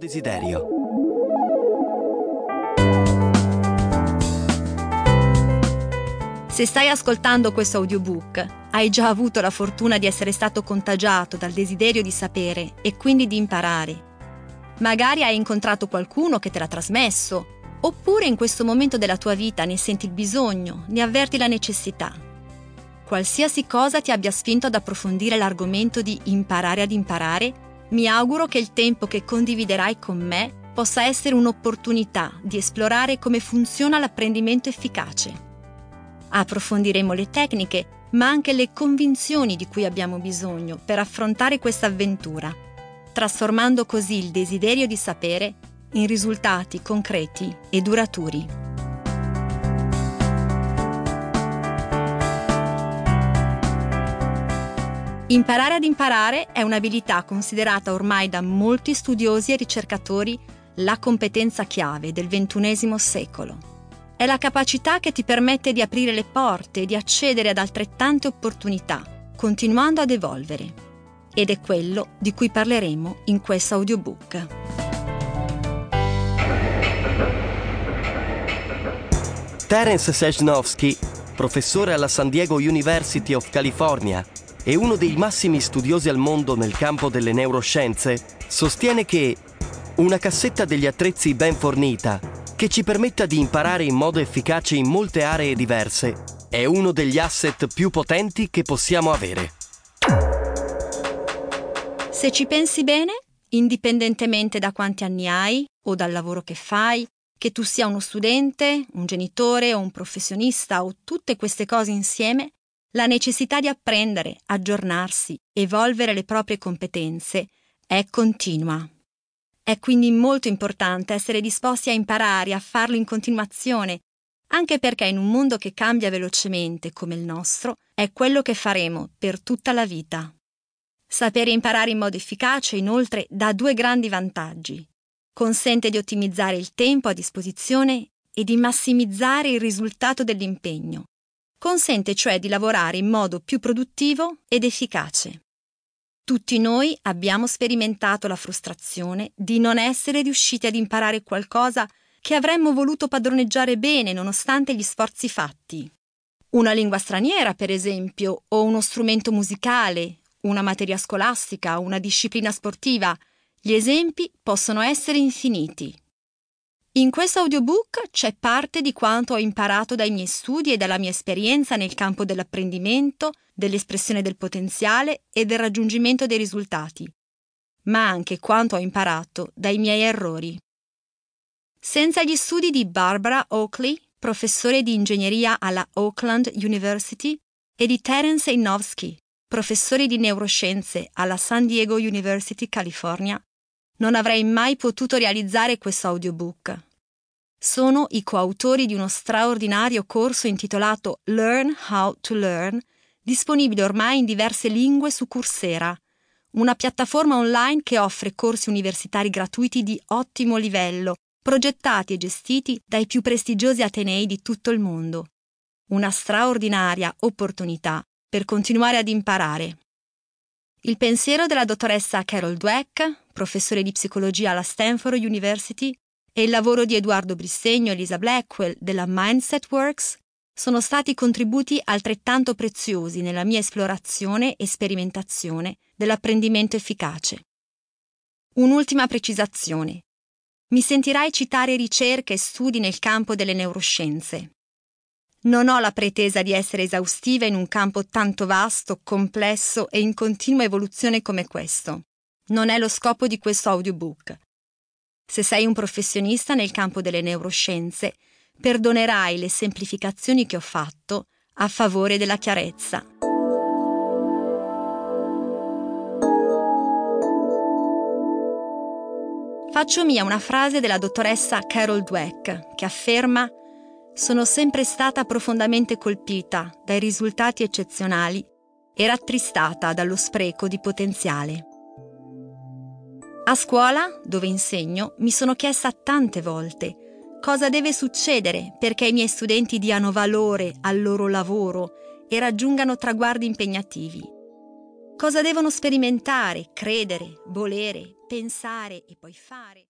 desiderio. Se stai ascoltando questo audiobook, hai già avuto la fortuna di essere stato contagiato dal desiderio di sapere e quindi di imparare. Magari hai incontrato qualcuno che te l'ha trasmesso, oppure in questo momento della tua vita ne senti il bisogno, ne avverti la necessità. Qualsiasi cosa ti abbia spinto ad approfondire l'argomento di imparare ad imparare, mi auguro che il tempo che condividerai con me possa essere un'opportunità di esplorare come funziona l'apprendimento efficace. Approfondiremo le tecniche, ma anche le convinzioni di cui abbiamo bisogno per affrontare questa avventura, trasformando così il desiderio di sapere in risultati concreti e duraturi. Imparare ad imparare è un'abilità considerata ormai da molti studiosi e ricercatori la competenza chiave del XXI secolo. È la capacità che ti permette di aprire le porte e di accedere ad altrettante opportunità, continuando ad evolvere. Ed è quello di cui parleremo in questo audiobook. Terence Sejnowski, professore alla San Diego University of California e uno dei massimi studiosi al mondo nel campo delle neuroscienze, sostiene che una cassetta degli attrezzi ben fornita, che ci permetta di imparare in modo efficace in molte aree diverse, è uno degli asset più potenti che possiamo avere. Se ci pensi bene, indipendentemente da quanti anni hai o dal lavoro che fai, che tu sia uno studente, un genitore o un professionista o tutte queste cose insieme, la necessità di apprendere, aggiornarsi, evolvere le proprie competenze è continua. È quindi molto importante essere disposti a imparare, a farlo in continuazione, anche perché in un mondo che cambia velocemente come il nostro, è quello che faremo per tutta la vita. Sapere imparare in modo efficace, inoltre, dà due grandi vantaggi. Consente di ottimizzare il tempo a disposizione e di massimizzare il risultato dell'impegno consente cioè di lavorare in modo più produttivo ed efficace. Tutti noi abbiamo sperimentato la frustrazione di non essere riusciti ad imparare qualcosa che avremmo voluto padroneggiare bene nonostante gli sforzi fatti. Una lingua straniera, per esempio, o uno strumento musicale, una materia scolastica, una disciplina sportiva. Gli esempi possono essere infiniti. In questo audiobook c'è parte di quanto ho imparato dai miei studi e dalla mia esperienza nel campo dell'apprendimento, dell'espressione del potenziale e del raggiungimento dei risultati, ma anche quanto ho imparato dai miei errori. Senza gli studi di Barbara Oakley, professore di ingegneria alla Oakland University, e di Terence Inovsky, professore di neuroscienze alla San Diego University, California, non avrei mai potuto realizzare questo audiobook. Sono i coautori di uno straordinario corso intitolato Learn How to Learn, disponibile ormai in diverse lingue su Coursera, una piattaforma online che offre corsi universitari gratuiti di ottimo livello, progettati e gestiti dai più prestigiosi atenei di tutto il mondo. Una straordinaria opportunità per continuare ad imparare. Il pensiero della dottoressa Carol Dweck, professore di psicologia alla Stanford University, e il lavoro di Edoardo Brissegno e Lisa Blackwell della Mindset Works sono stati contributi altrettanto preziosi nella mia esplorazione e sperimentazione dell'apprendimento efficace. Un'ultima precisazione. Mi sentirai citare ricerche e studi nel campo delle neuroscienze. Non ho la pretesa di essere esaustiva in un campo tanto vasto, complesso e in continua evoluzione come questo. Non è lo scopo di questo audiobook. Se sei un professionista nel campo delle neuroscienze, perdonerai le semplificazioni che ho fatto a favore della chiarezza. Faccio mia una frase della dottoressa Carol Dweck che afferma sono sempre stata profondamente colpita dai risultati eccezionali e rattristata dallo spreco di potenziale. A scuola, dove insegno, mi sono chiesta tante volte cosa deve succedere perché i miei studenti diano valore al loro lavoro e raggiungano traguardi impegnativi. Cosa devono sperimentare, credere, volere, pensare e poi fare.